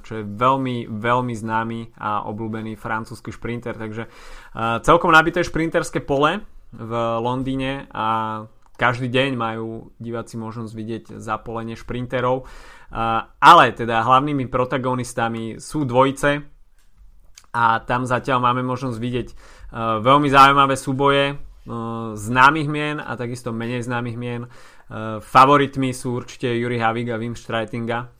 čo je veľmi, veľmi známy a obľúbený francúzsky šprinter, takže celkom nabité šprinterské pole v Londýne a každý deň majú diváci možnosť vidieť zapolenie šprinterov. Ale teda hlavnými protagonistami sú dvojice a tam zatiaľ máme možnosť vidieť veľmi zaujímavé súboje známych mien a takisto menej známych mien. Favoritmi sú určite Juri Havig a Wim Streitinga,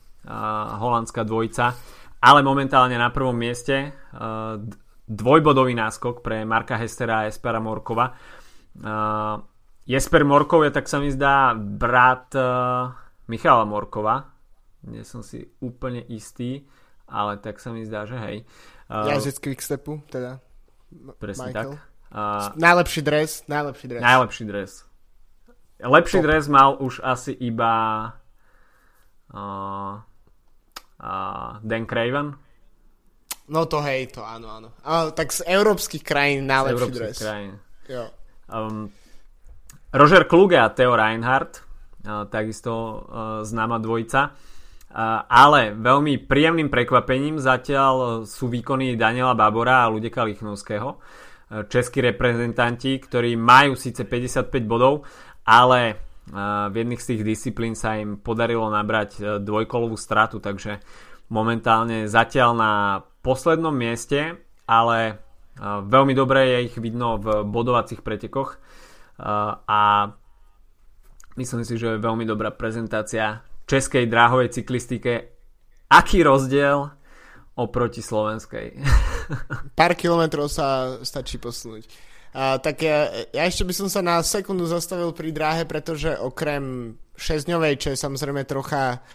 holandská dvojica, ale momentálne na prvom mieste dvojbodový náskok pre Marka Hestera a Espera Morkova. Jesper Morkov je, tak sa mi zdá, brat Michala Morkova. Nie som si úplne istý, ale tak sa mi zdá, že hej. Uh, Jazdec Quickstepu, teda. Presne Michael. tak. Uh, najlepší dres, najlepší dres. Najlepší dres. Lepší Top. dres mal už asi iba uh, uh, Dan Craven, No to hej, to áno, áno. A, tak z európskych krajín najlepší z európskych dres. krajín. Jo. Um, Roger Kluge a Theo Reinhardt, uh, takisto uh, známa dvojica. Uh, ale veľmi príjemným prekvapením zatiaľ sú výkony Daniela Babora a Ludeka Lichnovského. Uh, českí reprezentanti, ktorí majú síce 55 bodov, ale uh, v jedných z tých disciplín sa im podarilo nabrať dvojkolovú stratu, takže momentálne zatiaľ na poslednom mieste, ale veľmi dobre je ich vidno v bodovacích pretekoch a myslím si, že je veľmi dobrá prezentácia českej dráhovej cyklistike. Aký rozdiel oproti slovenskej? Pár kilometrov sa stačí posunúť. Uh, tak ja, ja ešte by som sa na sekundu zastavil pri dráhe, pretože okrem 6 čo je samozrejme trocha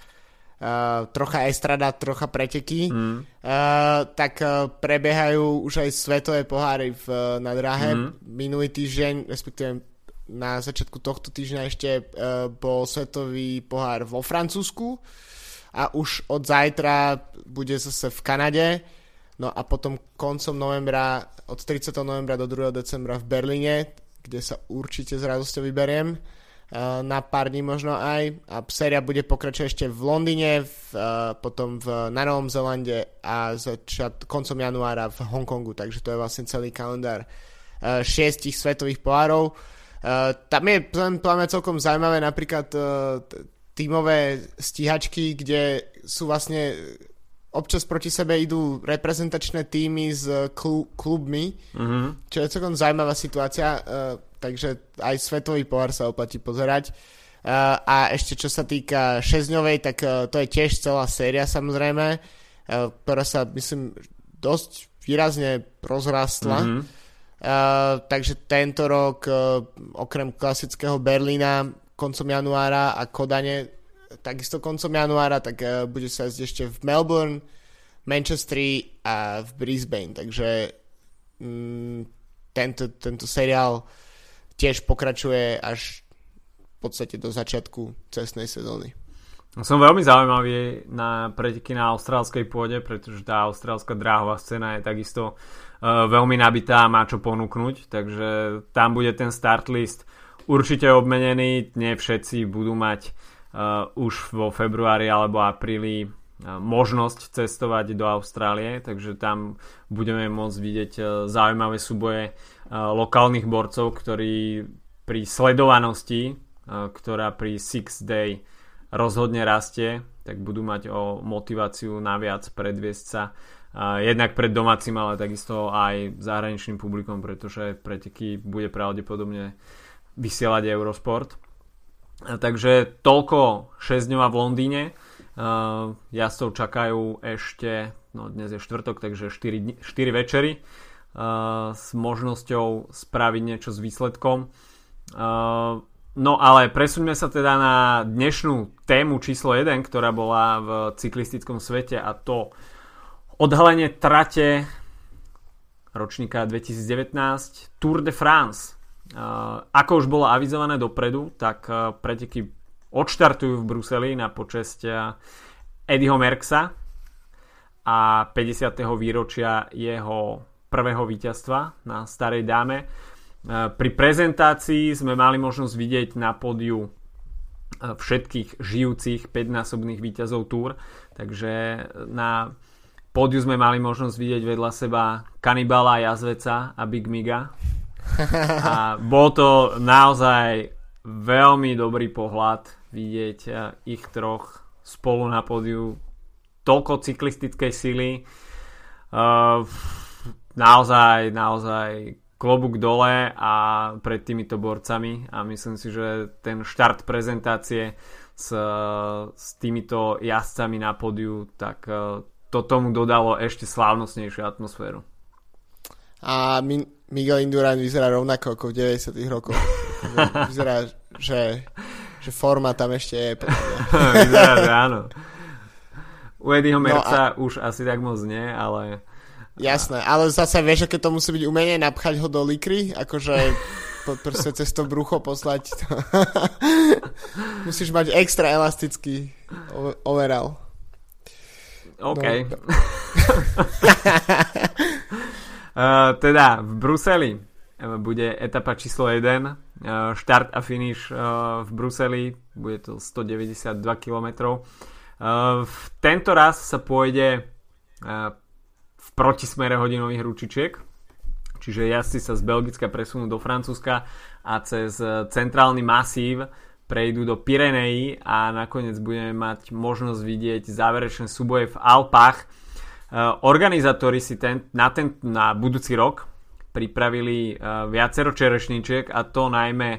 uh, trocha estrada, trocha preteky, mm. uh, tak uh, prebiehajú už aj svetové poháry v, na dráhe. Mm. Minulý týždeň, respektíve na začiatku tohto týždňa ešte uh, bol svetový pohár vo Francúzsku a už od zajtra bude zase v Kanade. No a potom koncom novembra, od 30. novembra do 2. decembra v Berlíne, kde sa určite s radosťou vyberiem. Eh, na pár dní možno aj a séria bude pokračovať ešte v Londýne, v, uh, potom v, na Novom Zelande a začat, koncom januára v Hongkongu, takže to je vlastne celý kalendár šiestich svetových pohárov. Uh, tam je pláme celkom zaujímavé napríklad uh, tímové stíhačky, kde sú vlastne občas proti sebe idú reprezentačné týmy s klubmi, mm-hmm. čo je celkom zaujímavá situácia. Uh, takže aj svetový pohár sa oplatí pozerať. Uh, a ešte čo sa týka šesťňovej, tak uh, to je tiež celá séria samozrejme, uh, ktorá sa myslím dosť výrazne rozrastla. Mm-hmm. Takže tento rok uh, okrem klasického Berlína koncom januára a Kodane takisto koncom januára, tak uh, bude sa ešte v Melbourne, Manchesteri a v Brisbane. Takže um, tento, tento seriál tiež pokračuje až v podstate do začiatku cestnej sezóny. Som veľmi zaujímavý na preteky na austrálskej pôde, pretože tá austrálska dráhová scéna je takisto uh, veľmi nabitá a má čo ponúknuť, takže tam bude ten start list určite obmenený, nie všetci budú mať uh, už vo februári alebo apríli uh, možnosť cestovať do Austrálie, takže tam budeme môcť vidieť uh, zaujímavé súboje uh, lokálnych borcov, ktorí pri sledovanosti, uh, ktorá pri Six Day rozhodne rastie, tak budú mať o motiváciu naviac predviesť sa uh, jednak pred domácim, ale takisto aj zahraničným publikom, pretože preteky bude pravdepodobne vysielať Eurosport. Uh, takže toľko 6 dňova v Londýne. Uh, jazdcov čakajú ešte, no dnes je štvrtok, takže 4, 4 večery uh, s možnosťou spraviť niečo s výsledkom. Uh, No ale presuňme sa teda na dnešnú tému číslo 1, ktorá bola v cyklistickom svete a to odhalenie trate ročníka 2019 Tour de France. Ako už bolo avizované dopredu, tak preteky odštartujú v Bruseli na počesť Eddieho Merksa a 50. výročia jeho prvého víťazstva na Starej dáme. Pri prezentácii sme mali možnosť vidieť na pódiu všetkých žijúcich 5-násobných výťazov Tour, takže na pódiu sme mali možnosť vidieť vedľa seba Kanibala, Jazveca a Big Miga. A bol to naozaj veľmi dobrý pohľad vidieť ich troch spolu na pódiu toľko cyklistickej sily. Uh, naozaj, naozaj klobúk dole a pred týmito borcami a myslím si, že ten štart prezentácie s, s týmito jazdcami na podiu, tak e, to tomu dodalo ešte slávnostnejšiu atmosféru. A Miguel Indurain vyzerá rovnako ako v 90 rokoch. vyzerá, že, že forma tam ešte je. vyzerá, že áno. U Eddieho Merca no a... už asi tak moc nie, ale Jasné, ale zase vieš, aké to musí byť umenie napchať ho do likry, akože proste cez to brucho poslať. To. Musíš mať extra elastický overall. OK. No. uh, teda v Bruseli uh, bude etapa číslo 1. Uh, štart a finish uh, v Bruseli. Bude to 192 km. Uh, tento raz sa pôjde uh, v protismere hodinových ručičiek. Čiže jazdci sa z Belgicka presunú do Francúzska a cez centrálny masív prejdú do Pireneí a nakoniec budeme mať možnosť vidieť záverečné súboje v Alpách. E, organizátori si ten, na, ten, na budúci rok pripravili e, viacero čerešničiek a to najmä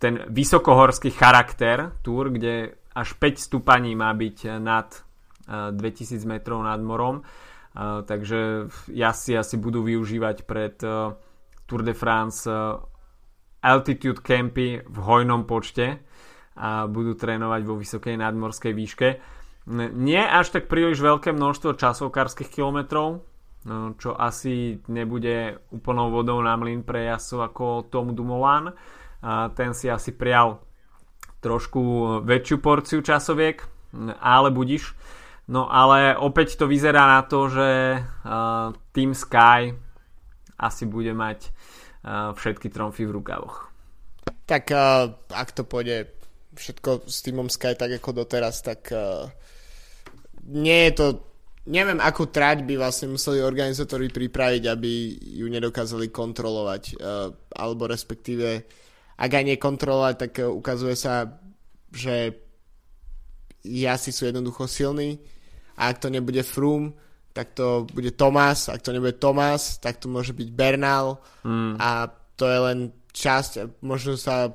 ten vysokohorský charakter túr, kde až 5 stúpaní má byť nad 2000 metrov nad morom takže jazdci asi budú využívať pred Tour de France altitude campy v hojnom počte a budú trénovať vo vysokej nadmorskej výške. Nie až tak príliš veľké množstvo časovkárskych kilometrov, no, čo asi nebude úplnou vodou na mlyn pre jazdcov ako Tom Dumoulin. A ten si asi prijal trošku väčšiu porciu časoviek, ale budiš. No ale opäť to vyzerá na to, že Team Sky asi bude mať všetky tromfy v rukavoch. Tak ak to pôjde všetko s týmom Sky tak ako doteraz, tak nie je to neviem, akú trať by vlastne museli organizátori pripraviť, aby ju nedokázali kontrolovať. Alebo respektíve, ak aj nekontrolovať, tak uh, ukazuje sa, že jasi sú jednoducho silní a ak to nebude Froome, tak to bude Tomás, ak to nebude Tomás, tak to môže byť Bernal mm. a to je len časť, možno sa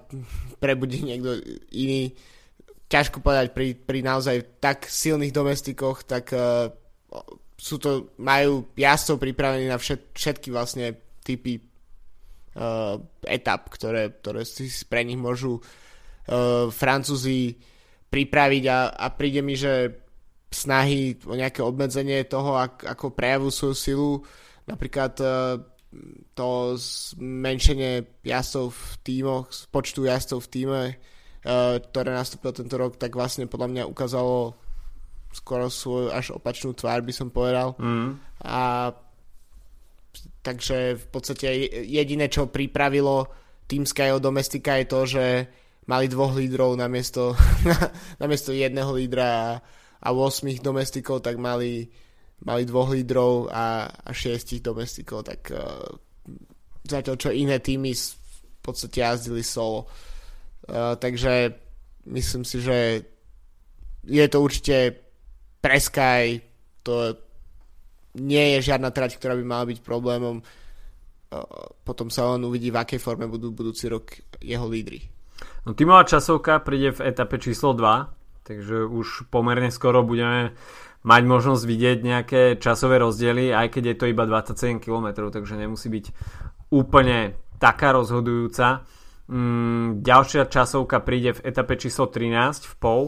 prebudí niekto iný. Ťažko povedať pri, pri naozaj tak silných domestikoch, tak uh, sú to, majú jazdcov pripravených na všet, všetky vlastne typy uh, etap, ktoré, ktoré si pre nich môžu uh, Francúzi pripraviť a, a príde mi, že snahy o nejaké obmedzenie toho, ak, ako prejavu svoju silu, napríklad e, to zmenšenie jazdcov v týmoch, počtu jazdcov v týme, ktoré nastúpil tento rok, tak vlastne podľa mňa ukázalo skoro svoju až opačnú tvár, by som povedal. Mm. A takže v podstate jediné, čo pripravilo tým Skyho Domestika je to, že mali dvoch lídrov namiesto, namiesto jedného lídra a, a 8 domestikov, tak mali, mali dvoch lídrov a, a šiestich domestikov, tak uh, zatiaľ čo iné týmy v podstate jazdili solo. Uh, takže myslím si, že je to určite pre Sky to nie je žiadna trať, ktorá by mala byť problémom. Potom sa on uvidí, v akej forme budú budúci rok jeho lídry. No tímová časovka príde v etape číslo 2, takže už pomerne skoro budeme mať možnosť vidieť nejaké časové rozdiely, aj keď je to iba 27 km, takže nemusí byť úplne taká rozhodujúca. Mm, ďalšia časovka príde v etape číslo 13 v pol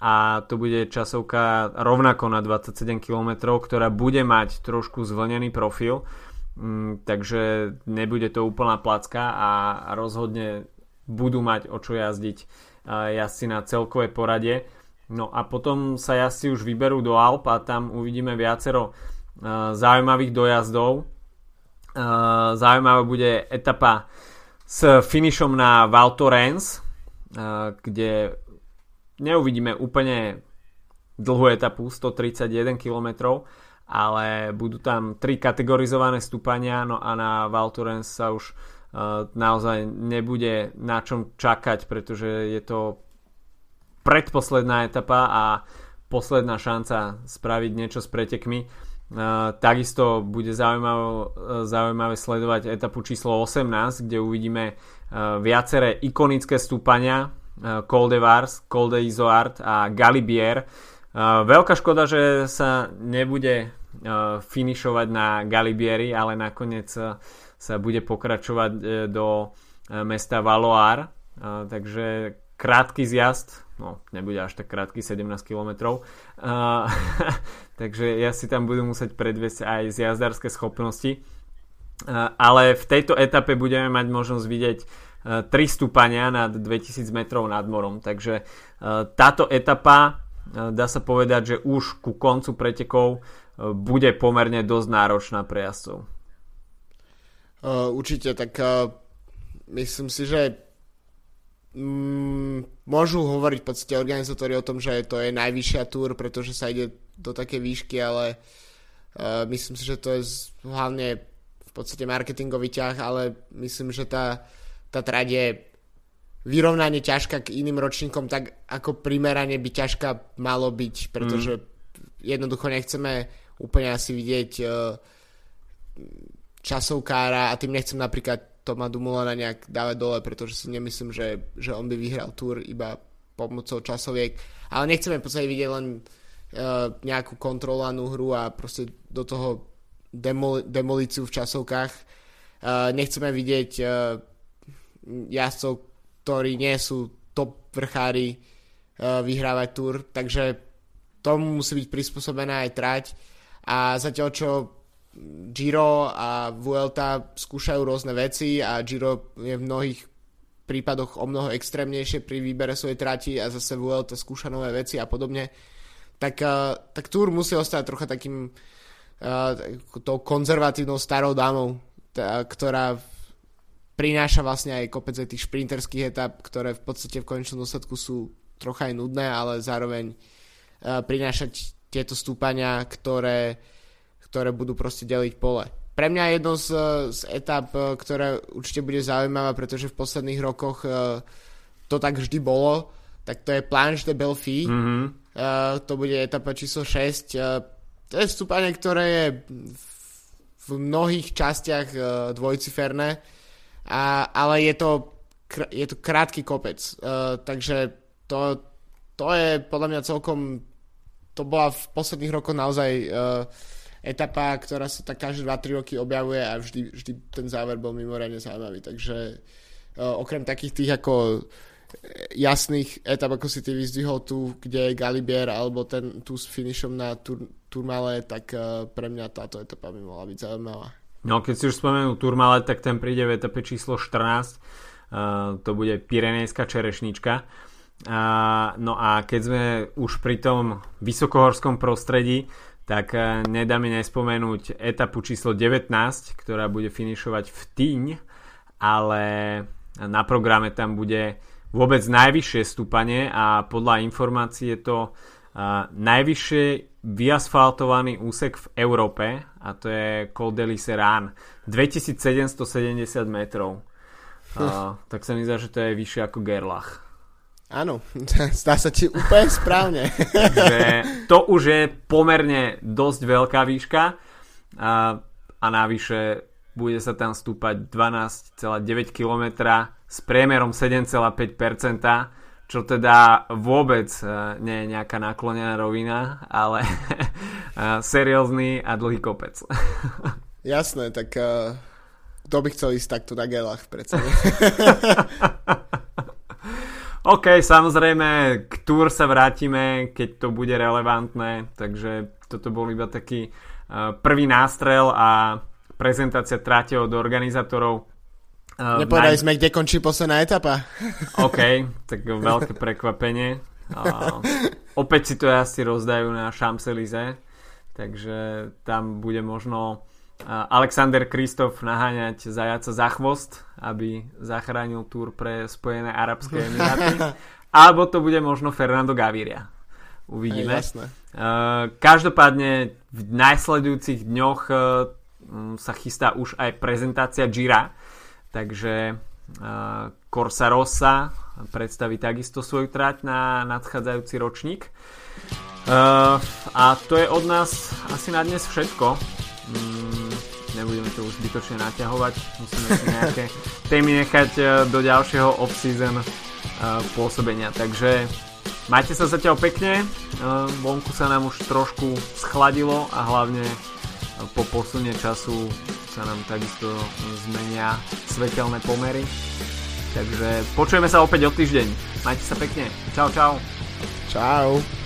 a to bude časovka rovnako na 27 km, ktorá bude mať trošku zvlnený profil, mm, takže nebude to úplná placka a rozhodne budú mať o čo jazdiť jazdci na celkovej porade. No a potom sa jazdci už vyberú do Alp a tam uvidíme viacero zaujímavých dojazdov. Zaujímavá bude etapa s finišom na Val Thorens, kde neuvidíme úplne dlhú etapu, 131 km, ale budú tam tri kategorizované stúpania, no a na Val Thorens sa už naozaj nebude na čom čakať, pretože je to predposledná etapa a posledná šanca spraviť niečo s pretekmi. Takisto bude zaujímavé, zaujímavé sledovať etapu číslo 18, kde uvidíme uh, viaceré ikonické stúpania Eh, Col de Vars, Col de Izoard a Galibier. Eh, veľká škoda, že sa nebude finišovať na Galibieri, ale nakoniec sa bude pokračovať do mesta Valoar. Takže krátky zjazd, no nebude až tak krátky, 17 km. takže ja si tam budem musieť predviesť aj zjazdárske schopnosti. ale v tejto etape budeme mať možnosť vidieť 3 stúpania nad 2000 metrov nad morom. Takže e, táto etapa, e, dá sa povedať, že už ku koncu pretekov e, bude pomerne dosť náročná pre jazdcov. Určite, tak myslím si, že mm, môžu hovoriť v podstate organizátori o tom, že to je najvyššia túr, pretože sa ide do také výšky, ale myslím si, že to je hlavne v podstate marketingový ťah, ale myslím, že tá tá trať je vyrovnane ťažká k iným ročníkom, tak ako primerane by ťažká malo byť, pretože mm. jednoducho nechceme úplne asi vidieť uh, časovkára a tým nechcem napríklad Toma Dumulana nejak dávať dole, pretože si nemyslím, že, že on by vyhral túr iba pomocou časoviek, ale nechceme v podstate vidieť len uh, nejakú kontrolovanú hru a proste do toho demol- demolíciu v časovkách. Uh, nechceme vidieť uh, jazdcov, ktorí nie sú top vrchári uh, vyhrávať túr, takže tomu musí byť prispôsobená aj trať a zatiaľ čo Giro a Vuelta skúšajú rôzne veci a Giro je v mnohých prípadoch o mnoho extrémnejšie pri výbere svojej trati a zase Vuelta skúša nové veci a podobne, tak, uh, tak Tour musí ostať trocha takým uh, tou konzervatívnou starou dámou, ktorá prináša vlastne aj kopec aj tých šprinterských etap, ktoré v podstate v konečnom dôsledku sú trocha aj nudné, ale zároveň uh, prinášať tieto stúpania, ktoré, ktoré budú proste deliť pole. Pre mňa jedno z, z etap, e, ktoré určite bude zaujímavá, pretože v posledných rokoch uh, to tak vždy bolo, tak to je Planche de Belfi. Mm-hmm. To bude etapa číslo 6. Uh, to je stúpanie, ktoré je v, mnohých častiach dvojciferné a, ale je to, je to krátky kopec, takže to, to je podľa mňa celkom, to bola v posledných rokoch naozaj etapa, ktorá sa tak každé 2-3 roky objavuje a vždy, vždy ten záver bol mimoriadne zaujímavý, takže uh, okrem takých tých ako jasných etap, ako si ty vyzdvihol tu, kde je Galibier alebo ten tu s finišom na Tur- Turmale, tak uh, pre mňa táto etapa by mohla byť zaujímavá. No keď si už spomenul Turmale, tak ten príde v etape číslo 14 to bude Pirenejská čerešnička. No a keď sme už pri tom vysokohorskom prostredí, tak nedá mi nespomenúť etapu číslo 19, ktorá bude finišovať v Týň, ale na programe tam bude vôbec najvyššie stúpanie a podľa informácií je to najvyššie vyasfaltovaný úsek v Európe a to je Col de Liserán 2770 metrov. Uh, tak sa mi zdá, že to je vyššie ako Gerlach Áno, zdá sa ti úplne správne. Takže to už je pomerne dosť veľká výška a, a navyše bude sa tam stúpať 12,9 km s priemerom 7,5%, čo teda vôbec e, nie je nejaká naklonená rovina, ale e, seriózny a dlhý kopec. Jasné, tak uh, kto by chcel ísť takto na gelách predsa? OK, samozrejme, k túr sa vrátime, keď to bude relevantné, takže toto bol iba taký uh, prvý nástrel a prezentácia tráte od organizátorov. Uh, Nepovedali naj... sme, kde končí posledná etapa. OK, tak veľké prekvapenie. Uh, opäť si to asi rozdajú na Champs-Élysées, takže tam bude možno Alexander Kristof naháňať zajaca za chvost, aby zachránil túr pre Spojené Arabské Emiráty. Alebo to bude možno Fernando Gaviria. Uvidíme. Aj, jasné. Každopádne v najsledujúcich dňoch e, sa chystá už aj prezentácia Gira, takže Corsa Rossa predstaví takisto svoju trať na nadchádzajúci ročník. A to je od nás asi na dnes všetko. Nebudeme to už zbytočne naťahovať, musíme si nejaké témy nechať e, do ďalšieho off-season e, pôsobenia. Takže majte sa zatiaľ pekne, e, vonku sa nám už trošku schladilo a hlavne po posunie času sa nám takisto zmenia svetelné pomery. Takže počujeme sa opäť o týždeň. Majte sa pekne. Čau, čau. Čau.